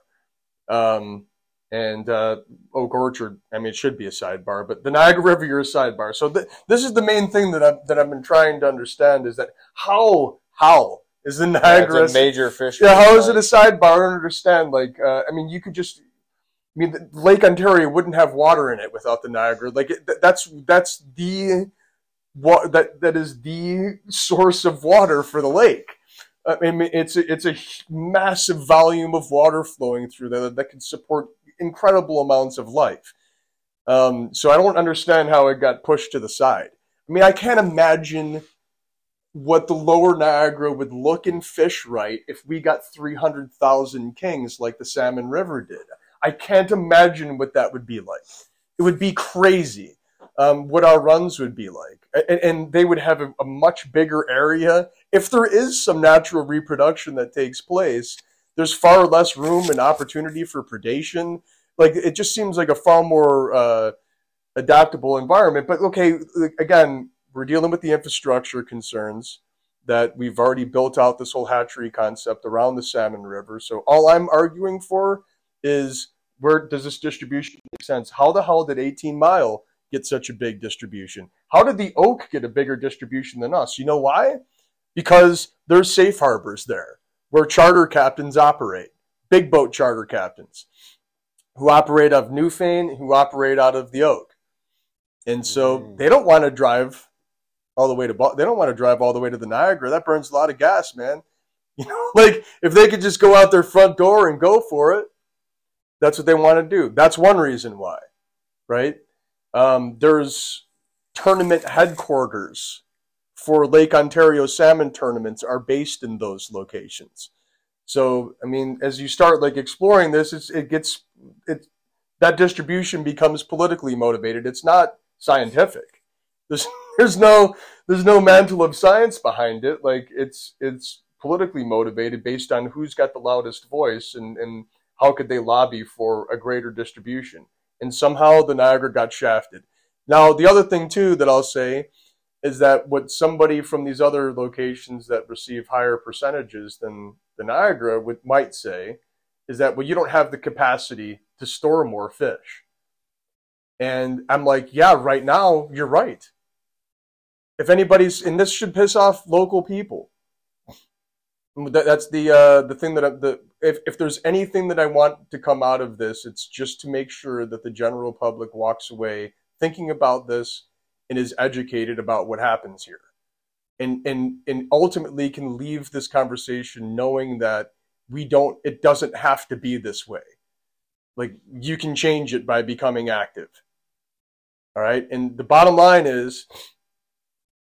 Um, and uh, Oak Orchard, I mean, it should be a sidebar, but the Niagara River, you're a sidebar. So th- this is the main thing that I've, that I've been trying to understand is that how, how is the Niagara yeah, a major fish? Yeah, how is it a sidebar? I don't understand. Like, uh, I mean, you could just, I mean, Lake Ontario wouldn't have water in it without the Niagara. Like, it, that's that's the what that that is the source of water for the lake. I mean, it's a, it's a massive volume of water flowing through there that can support incredible amounts of life. Um, so I don't understand how it got pushed to the side. I mean, I can't imagine what the lower Niagara would look and fish right if we got 300,000 kings like the Salmon River did. I can't imagine what that would be like. It would be crazy um, what our runs would be like. And, and they would have a, a, much bigger area. If there is some natural reproduction that takes place, there's far less room and opportunity for predation. Like it just seems like a far more uh, adaptable environment. But okay, again, we're dealing with the infrastructure concerns that we've already built out this whole hatchery concept around the Salmon River. So all I'm arguing for is where does this distribution make sense? How the hell did 18 Mile get such a big distribution? How did the Oak get a bigger distribution than us? You know why? Because there's safe harbors there where charter captains operate, big boat charter captains who operate out of Newfane, who operate out of the Oak. And so mm. they don't want to drive all the way to they don't want to drive all the way to the Niagara. That burns a lot of gas, man. You know, like if they could just go out their front door and go for it, that's what they want to do. That's one reason why, right? Um, there's tournament headquarters for Lake Ontario salmon tournaments are based in those locations. So, I mean, as you start like exploring this, it gets it that distribution becomes politically motivated. It's not scientific. There's there's no there's no mantle of science behind it. Like it's it's politically motivated based on who's got the loudest voice and, and how could they lobby for a greater distribution. And somehow the Niagara got shafted. Now the other thing too that I'll say is that what somebody from these other locations that receive higher percentages than the Niagara would, might say is that well you don't have the capacity to store more fish. And I'm like, yeah, right now you're right. If anybody's and this should piss off local people. That's the uh, the thing that I, the if if there's anything that I want to come out of this, it's just to make sure that the general public walks away thinking about this and is educated about what happens here, and and and ultimately can leave this conversation knowing that we don't it doesn't have to be this way. Like you can change it by becoming active. All right, and the bottom line is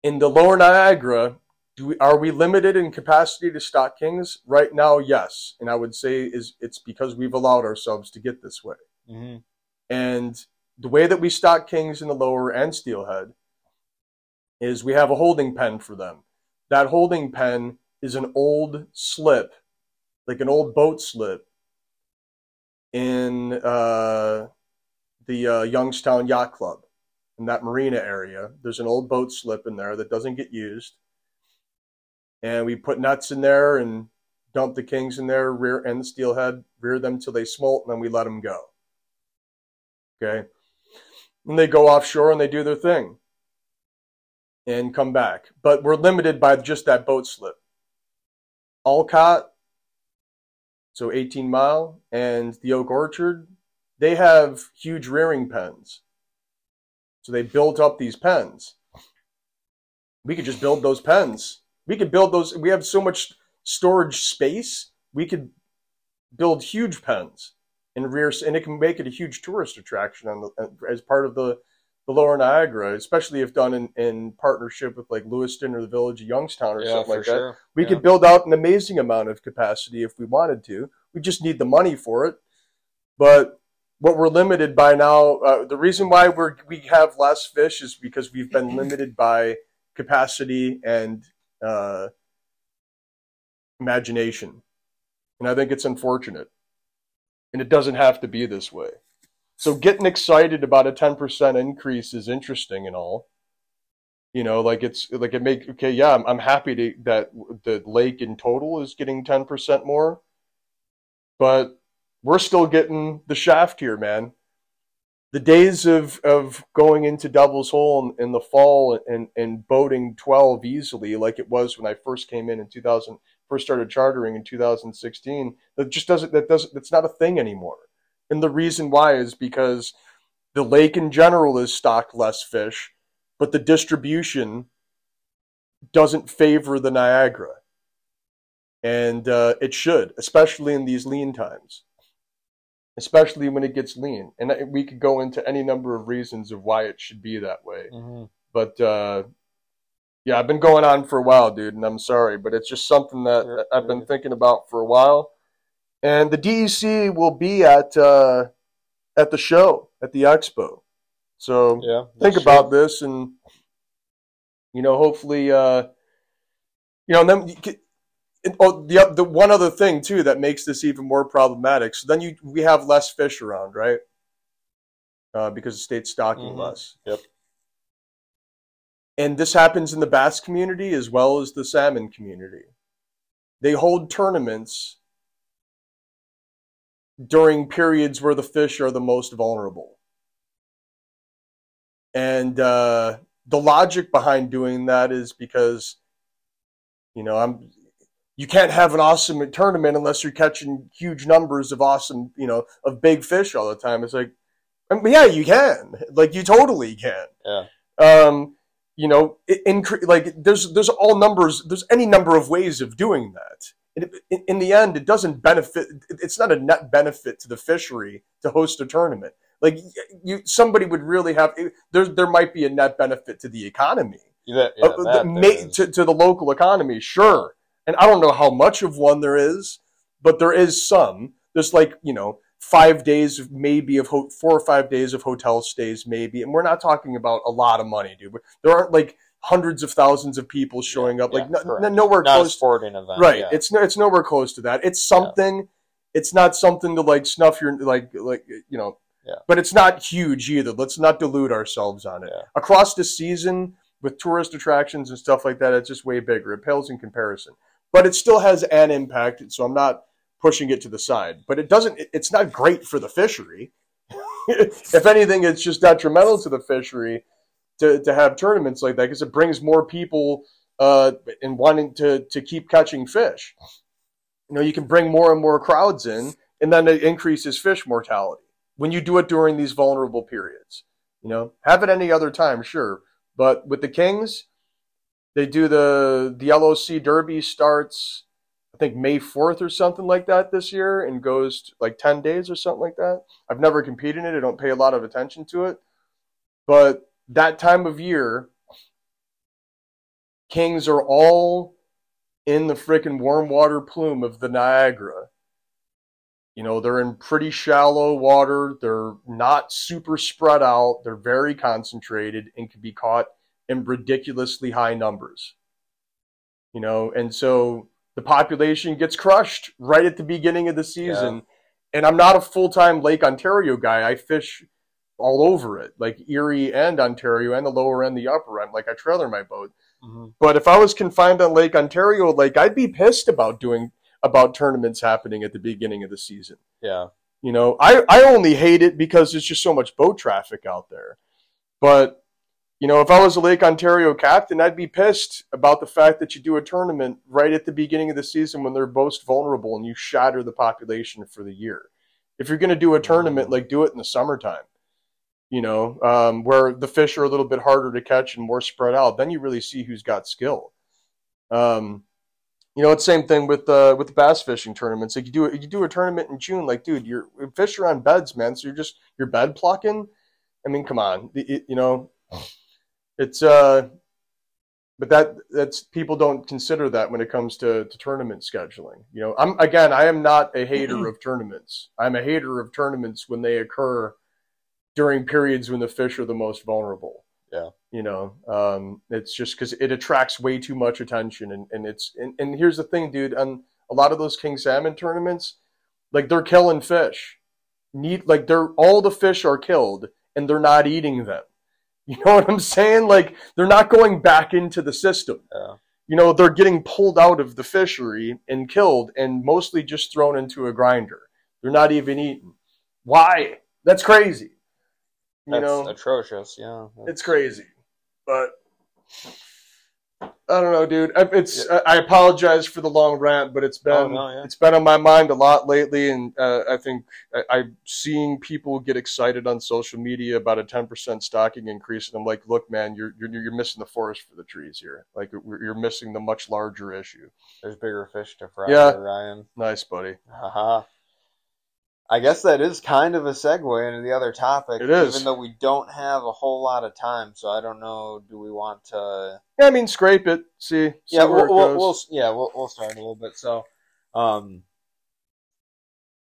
in the lower Niagara, do we, are we limited in capacity to stock kings right now? Yes, and I would say is it's because we've allowed ourselves to get this way. Mm-hmm. And the way that we stock kings in the lower and steelhead is we have a holding pen for them. That holding pen is an old slip, like an old boat slip, in uh, the uh, Youngstown Yacht Club, in that marina area. There's an old boat slip in there that doesn't get used and we put nuts in there and dump the kings in there, rear and the steelhead, rear them till they smolt, and then we let them go. Okay, and they go offshore and they do their thing and come back, but we're limited by just that boat slip. Olcott, so 18 mile, and the Oak Orchard, they have huge rearing pens. So they built up these pens. We could just build those pens we could build those. We have so much storage space. We could build huge pens and rear, and it can make it a huge tourist attraction on the, as part of the the Lower Niagara, especially if done in, in partnership with like Lewiston or the Village of Youngstown or Yeah, something like sure. that. We Yeah. could build out an amazing amount of capacity if we wanted to. We just need the money for it. But what we're limited by now, uh, the reason why we're we have less fish is because we've been limited by capacity and uh, imagination, and I think it's unfortunate. And it doesn't have to be this way. So getting excited about a ten percent increase is interesting and all. You know, like it's like it make okay, yeah, I'm, I'm happy to, that the lake in total is getting ten percent more, but we're still getting the shaft here, man. The days of, of going into Devil's Hole in, in the fall and, and boating 12 easily, like it was when I first came in in 2000, first started chartering in 2016, that just doesn't, that doesn't, that's not a thing anymore. And the reason why is because the lake in general is stocked less fish, but the distribution doesn't favor the Niagara. And uh, it should, especially in these lean times especially when it gets lean. And we could go into any number of reasons of why it should be that way. Mm-hmm. But uh, yeah, I've been going on for a while, dude, and I'm sorry, but it's just something that Sure, I've been thinking about for a while. And the DEC will be at uh, at the show at the expo, so Yeah. think that's about this, and you know, hopefully, uh, you know, and then and, oh, the the one other thing too that makes this even more problematic. So then you we have less fish around, right? Uh, because the state's stocking Mhm. less. Yep. And this happens in the bass community as well as the salmon community. They hold tournaments during periods where the fish are the most vulnerable. And uh, the logic behind doing that is because, you know, I'm you can't have an awesome tournament unless you're catching huge numbers of awesome, you know, of big fish all the time. It's like, I mean, yeah, you can, like you totally can. Yeah. Um, you know, it, incre- like there's there's all numbers. There's any number of ways of doing that. In, in, in the end, it doesn't benefit. It's not a net benefit to the fishery to host a tournament. Like you, somebody would really have. There, there might be a net benefit to the economy That, yeah, uh, that the- ma- to, to the local economy, sure. And I don't know how much of one there is, but there is some. There's like, you know, five days of maybe of ho- four or five days of hotel stays maybe. And we're not talking about a lot of money dude. There aren't like hundreds of thousands of people showing Yeah, up. Like yeah, no, nowhere Not close sporting event. right Yeah. it's it's nowhere close to that. It's something it's not something to like snuff your like like you know Yeah. but it's not huge either. Let's not delude ourselves on it. Across the season with tourist attractions and stuff like that it's just way bigger. It pales in comparison but it still has an impact so i'm not pushing it to the side but it doesn't it's not great for the fishery if anything it's just detrimental to the fishery to, to have tournaments like that because it brings more people uh, and wanting to to keep catching fish. You know, you can bring more and more crowds in, and then it increases fish mortality when you do it during these vulnerable periods. You know, have it any other time, sure, but with the Kings, they do the the LOC Derby starts, I think May fourth or something like that this year, and goes to like ten days or something like that. I've never competed in it; I don't pay a lot of attention to it, but that time of year Kings are all in the frickin' warm water plume of the Niagara. You know, they're in pretty shallow water. They're not super spread out. They're very concentrated and can be caught in ridiculously high numbers. You know, and so the population gets crushed right at the beginning of the season. And I'm not a full time Lake Ontario guy. I fish all over it, like Erie and Ontario and the lower end, the upper end. Like I trailer my boat. Mhm. But if I was confined on Lake Ontario, like I'd be pissed about doing about tournaments happening at the beginning of the season. Yeah. You know, I, I only hate it because there's just so much boat traffic out there. But, you know, if I was a Lake Ontario captain, I'd be pissed about the fact that you do a tournament right at the beginning of the season when they're most vulnerable and you shatter the population for the year. If you're going to do a tournament, like do it in the summertime, you know, um, where the fish are a little bit harder to catch and more spread out. Then you really see who's got skill. Um, you know, it's same thing with uh, with the bass fishing tournaments. Like you do you do a tournament in June, like dude, you're fish are on beds, man. So you're just you're bed plucking. I mean, come on, it- you know, it's uh, but that that's people don't consider that when it comes to, to tournament scheduling. You know, I'm again, I am not a hater of tournaments. I'm a hater of tournaments when they occur during periods when the fish are the most vulnerable. Yeah. You know, um, it's just because it attracts way too much attention, and, and it's and, and here's the thing, dude. On a lot of those king salmon tournaments, like they're killing fish. Need like they're all the fish are killed, and they're not eating them. You know what I'm saying? Like they're not going back into the system. Yeah. You know, they're getting pulled out of the fishery and killed, and mostly just thrown into a grinder. They're not even eaten. Why? That's crazy. You That's know, atrocious. Yeah. it's crazy, but I don't know, dude. It's I I apologize for the long rant, but it's been Oh, no, yeah. it's been on my mind a lot lately, and uh, I think I, I'm seeing people get excited on social media about a 10% stocking increase, and I'm like, look, man, you're you're you're missing the forest for the trees here. Like you're you're missing the much larger issue. There's bigger fish to fry, Yeah. Ryan. Nice, buddy. Haha. I guess that is kind of a segue into the other topic. It is. Even though we don't have a whole lot of time, so I don't know. Do we want to? Yeah, I mean, scrape it. See, see yeah, we'll, we'll, we'll yeah we'll we'll start a little bit. So, um,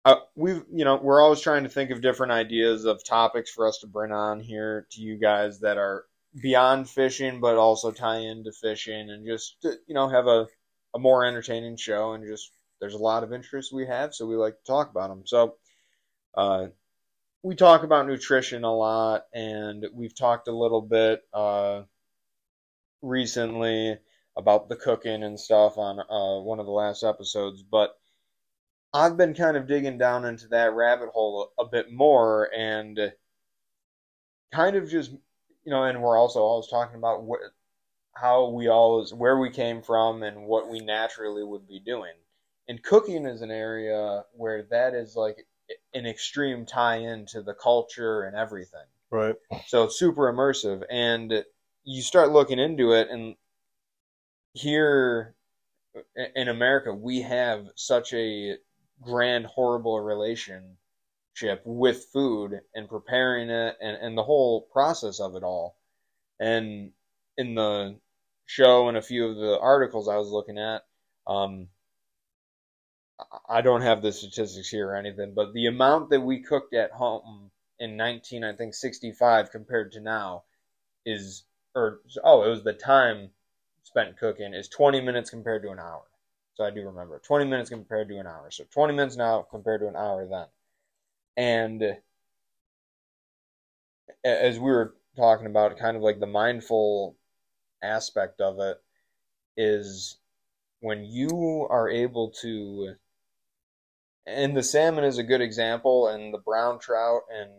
uh, we've you know we're always trying to think of different ideas of topics for us to bring on here to you guys that are beyond fishing, but also tie into fishing and just you know have a a more entertaining show and just there's a lot of interests we have, so we like to talk about them. So, uh, we talk about nutrition a lot, and we've talked a little bit uh, recently about the cooking and stuff on uh, one of the last episodes, but I've been kind of digging down into that rabbit hole a, a bit more and kind of just, you know, and we're also always talking about what, how we always, where we came from and what we naturally would be doing. And cooking is an area where that is like an extreme tie in to the culture and everything. Right. So it's super immersive. And you start looking into it, and here in America, we have such a grand, horrible relationship with food and preparing it and, and the whole process of it all. And in the show and a few of the articles I was looking at, um, I don't have the statistics here or anything, but the amount that we cooked at home in 19, I think 65 compared to now is, or oh, it was the time spent cooking is 20 minutes compared to an hour. So I do remember 20 minutes compared to an hour. So 20 minutes now compared to an hour then. And as we were talking about, kind of like the mindful aspect of it is when you are able to and the salmon is a good example and the brown trout and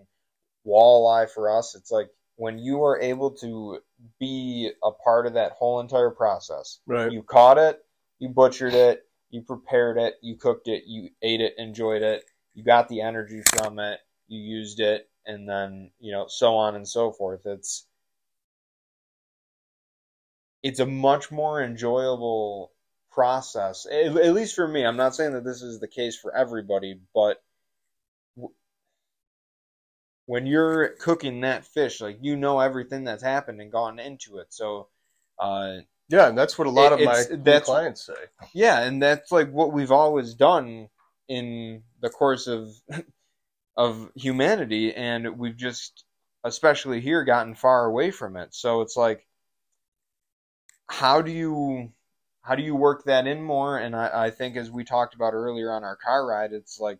walleye for us it's like when you are able to be a part of that whole entire process Right. you caught it you butchered it you prepared it you cooked it you ate it enjoyed it you got the energy from it you used it and then you know so on and so forth it's it's a much more enjoyable process at, at least for me i'm not saying that this is the case for everybody but when you're cooking that fish like you know everything that's happened and gone into it so uh Yeah, and that's what a lot It- of my clients say. yeah, and that's like what we've always done in the course of of humanity, and we've just, especially here, gotten far away from it. So it's like, how do you how do you work that in more? And I, I think as we talked about earlier on our car ride, it's like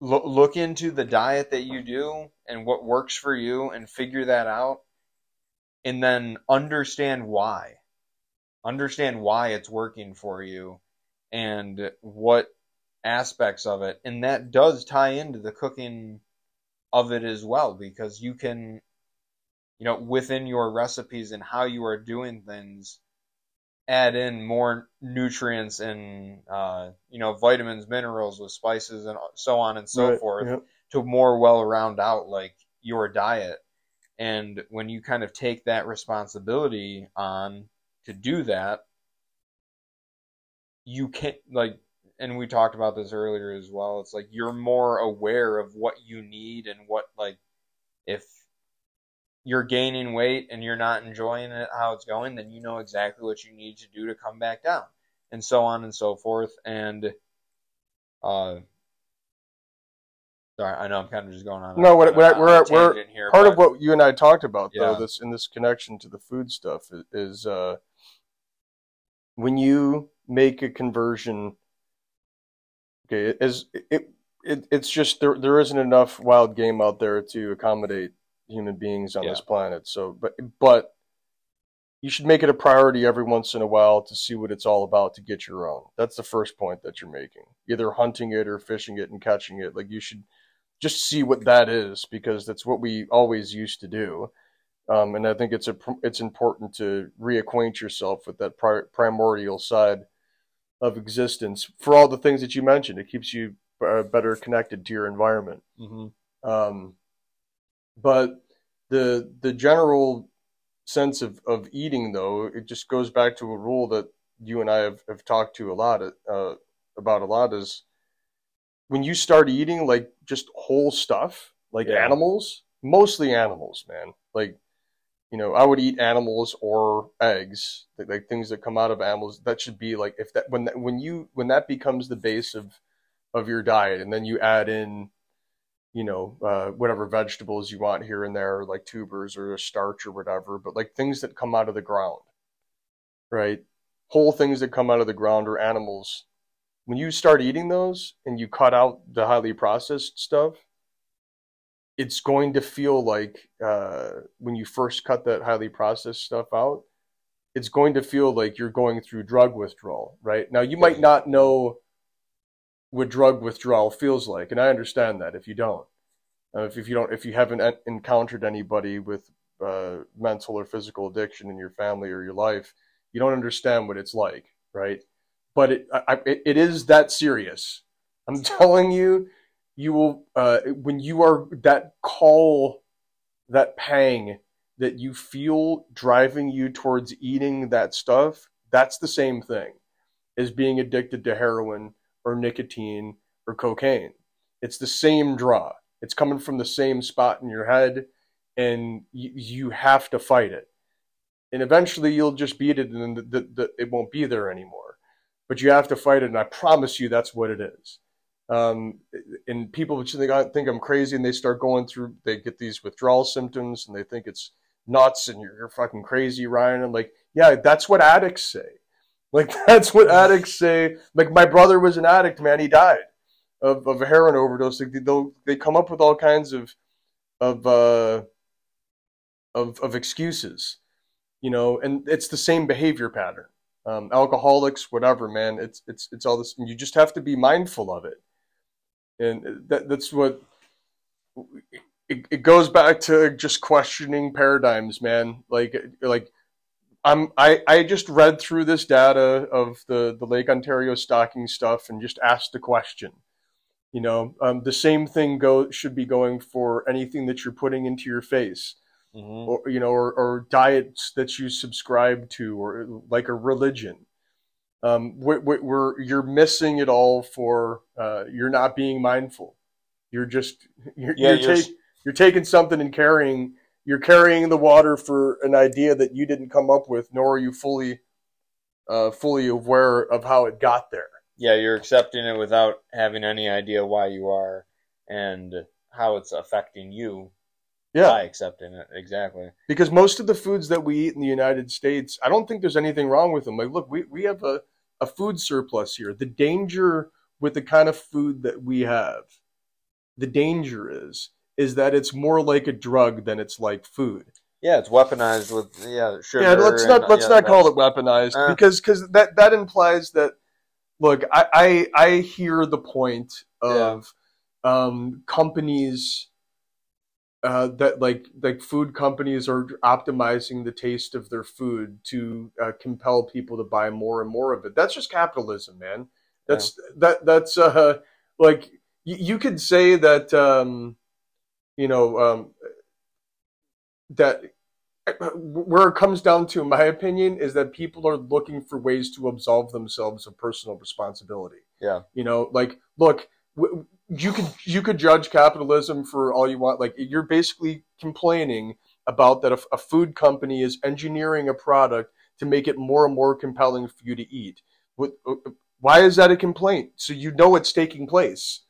look look into the diet that you do and what works for you, and figure that out, and then understand why. Understand why it's working for you and what aspects of it. And that does tie into the cooking of it as well because you can you know within your recipes and how you are doing things add in more nutrients and uh, you know vitamins minerals with spices and so on and so Right, forth yep. to more well round out like your diet and when you kind of take that responsibility on to do that you can't like and we talked about this earlier as well it's like you're more aware of what you need and what like if you're gaining weight and you're not enjoying it how it's going then you know exactly what you need to do to come back down and so on and so forth and uh sorry i know i'm kind of just going on No, what- what I- on a we're- we're- here, Part of what you and I talked about, though, this in this connection to the food stuff is, uh, when you make a conversion. Okay, it is it, it it's just there there isn't enough wild game out there to accommodate human beings on Yeah. this planet. So, but but you should make it a priority every once in a while to see what it's all about to get your own. That's the first point that you're making. Either hunting it or fishing it and catching it. Like you should just see what that is because that's what we always used to do. Um, and I think it's a it's important to reacquaint yourself with that pri- primordial side of existence for all the things that you mentioned. It keeps you uh, better connected to your environment. Mhm. Um, but the the general sense of, of eating, though, it just goes back to a rule that you and I have, have talked to a lot uh, about a lot is when you start eating like just whole stuff, like Yeah. animals, mostly animals, man. Like, you know, I would eat animals or eggs, like, like things that come out of animals. That should be like if that when that, when you when that becomes the base of of your diet, and then you add in you know, uh, whatever vegetables you want here and there, like tubers or starch or whatever, but like things that come out of the ground, right? Whole things that come out of the ground or animals. When you start eating those and you cut out the highly processed stuff, it's going to feel like uh, when you first cut that highly processed stuff out, it's going to feel like you're going through drug withdrawal, right? Now, you might not know what drug withdrawal feels like, and I understand that if you don't. Uh, if, if you don't, if you haven't encountered anybody with uh, mental or physical addiction in your family or your life, you don't understand what it's like, right? But it, I, it, it is that serious. I'm telling you, you will uh, when you are that call, that pang that you feel driving you towards eating that stuff. That's the same thing as being addicted to heroin or nicotine or cocaine. It's the same draw. It's coming from the same spot in your head, and you, you have to fight it. And eventually, you'll just beat it, and the, the, the, it won't be there anymore. but you have to fight it. And I promise you, that's what it is. Um, and people think, I'm crazy and they start going through, they get these withdrawal symptoms and they think it's nuts and you're, you're fucking crazy, Ryan. And like, yeah, that's what addicts say. Like, that's what addicts say. Like, my brother was an addict, man. He died of, of a heroin overdose. Like, they'll, they come up with all kinds of, of, uh, of, of excuses, you know, and it's the same behavior pattern. Um, alcoholics, whatever, man. It's, it's, it's all this. You just have to be mindful of it and that, that's what it, it goes back to just questioning paradigms man like like i'm i i just read through this data of the the lake ontario stocking stuff and just asked the question you know um, the same thing go should be going for anything that you're putting into your face mm-hmm. or you know or, or diets that you subscribe to or like a religion um, we're, we're, you're missing it all for uh, you're not being mindful. You're just you're, yeah, you're, you're, you're taking something and carrying you're carrying the water for an idea that you didn't come up with, nor are you fully uh, fully aware of how it got there. Yeah, you're accepting it without having any idea why you are and how it's affecting you yeah. by accepting it. Exactly. Because most of the foods that we eat in the United States, I don't think there's anything wrong with them. Like, look, we, we have a a food surplus here. The danger with the kind of food that we have, the danger is is that it's more like a drug than it's like food. Yeah, it's weaponized with yeah sugar. Yeah, let's not let's yeah, not call it weaponized uh, because because that that implies that look, I I, I hear the point of yeah. um, companies uh, that like like food companies are optimizing the taste of their food to uh, compel people to buy more and more of it. That's just capitalism, man. That's yeah. that that's uh, like y- you could say that um, you know um, that where it comes down to, in my opinion, is that people are looking for ways to absolve themselves of personal responsibility. Yeah, you know, like look. W- you could you could judge capitalism for all you want. Like you're basically complaining about that a, a food company is engineering a product to make it more and more compelling for you to eat. What, uh, why is that a complaint? So you know it's taking place.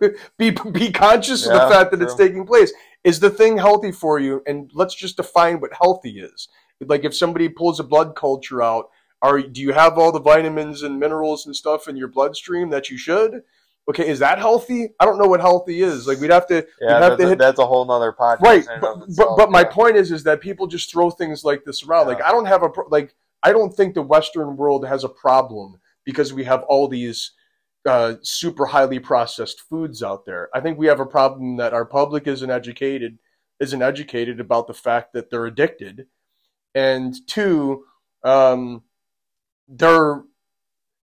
be be conscious yeah, of the fact that true. it's taking place. Is the thing healthy for you? And let's just define what healthy is. Like if somebody pulls a blood culture out, are do you have all the vitamins and minerals and stuff in your bloodstream that you should? okay, is that healthy? I don't know what healthy is. Like we'd have to. Yeah, have to hit, a, that's a whole nother podcast. Right, but but, but my point is, is that people just throw things like this around. Yeah. Like I don't have a like I don't think the Western world has a problem because we have all these uh, super highly processed foods out there. I think we have a problem that our public isn't educated isn't educated about the fact that they're addicted, and two, um, they're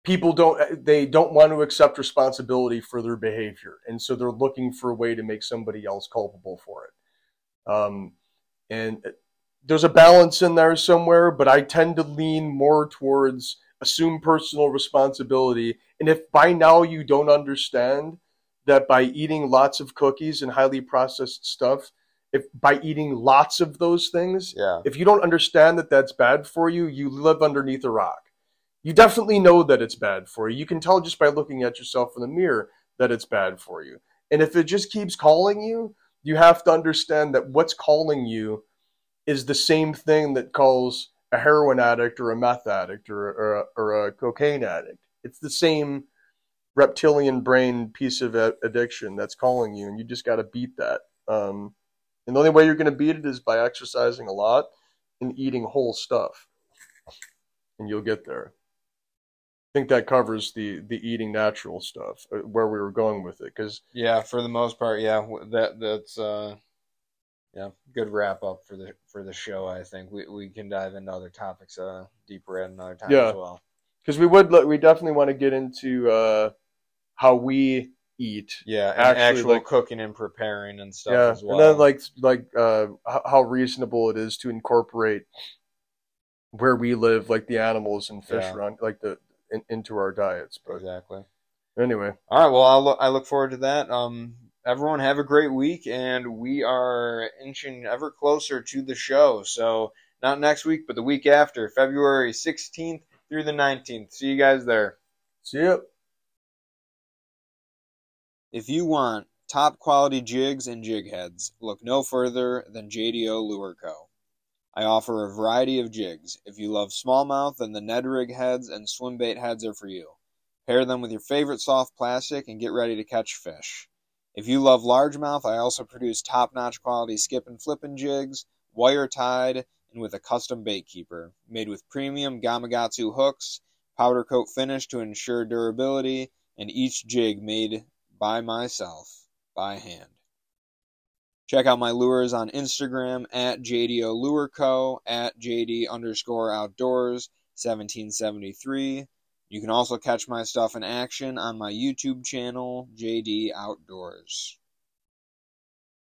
people don't they don't want to accept responsibility for their behavior. And so they're looking for a way to make somebody else culpable for it. Um, and there's a balance in there somewhere but i tend to lean more towards assume personal responsibility and if by now you don't understand that by eating lots of cookies and highly processed stuff if by eating lots of those things yeah. if you don't understand that that's bad for you you live underneath a rock you definitely know that it's bad for you. You can tell just by looking at yourself in the mirror that it's bad for you. And if it just keeps calling you, you have to understand that what's calling you is the same thing that calls a heroin addict or a meth addict or, or, a, or a cocaine addict. It's the same reptilian brain piece of addiction that's calling you, and you just got to beat that. Um, and the only way you're going to beat it is by exercising a lot and eating whole stuff, and you'll get there I think that covers the the eating natural stuff uh, where we were going with it because yeah for the most part yeah that that's uh yeah good wrap up for the for the show i think we, we can dive into other topics uh deeper at another time yeah. as well because we would look we definitely want to get into uh how we eat yeah and actually, actual like, cooking and preparing and stuff yeah, as well and then like like uh how reasonable it is to incorporate where we live like the animals and fish yeah. around like the in, into our diets. But exactly. Anyway. All right. Well, I'll look, I look forward to that. Um, everyone have a great week, and we are inching ever closer to the show. So not next week, but the week after, February 16th through the 19th. See you guys there. See you. If you want top quality jigs and jig heads, look no further than JDO Lure Co. I offer a variety of jigs. If you love smallmouth, then the Ned Rig heads and swim bait heads are for you. Pair them with your favorite soft plastic and get ready to catch fish. If you love largemouth, I also produce top notch quality skip and flipping jigs, wire tied, and with a custom bait keeper, made with premium Gamakatsu hooks, powder coat finish to ensure durability, and each jig made by myself by hand. Check out my lures on Instagram at JDO Lure Co. at JD underscore outdoors 1773. You can also catch my stuff in action on my YouTube channel, JD Outdoors.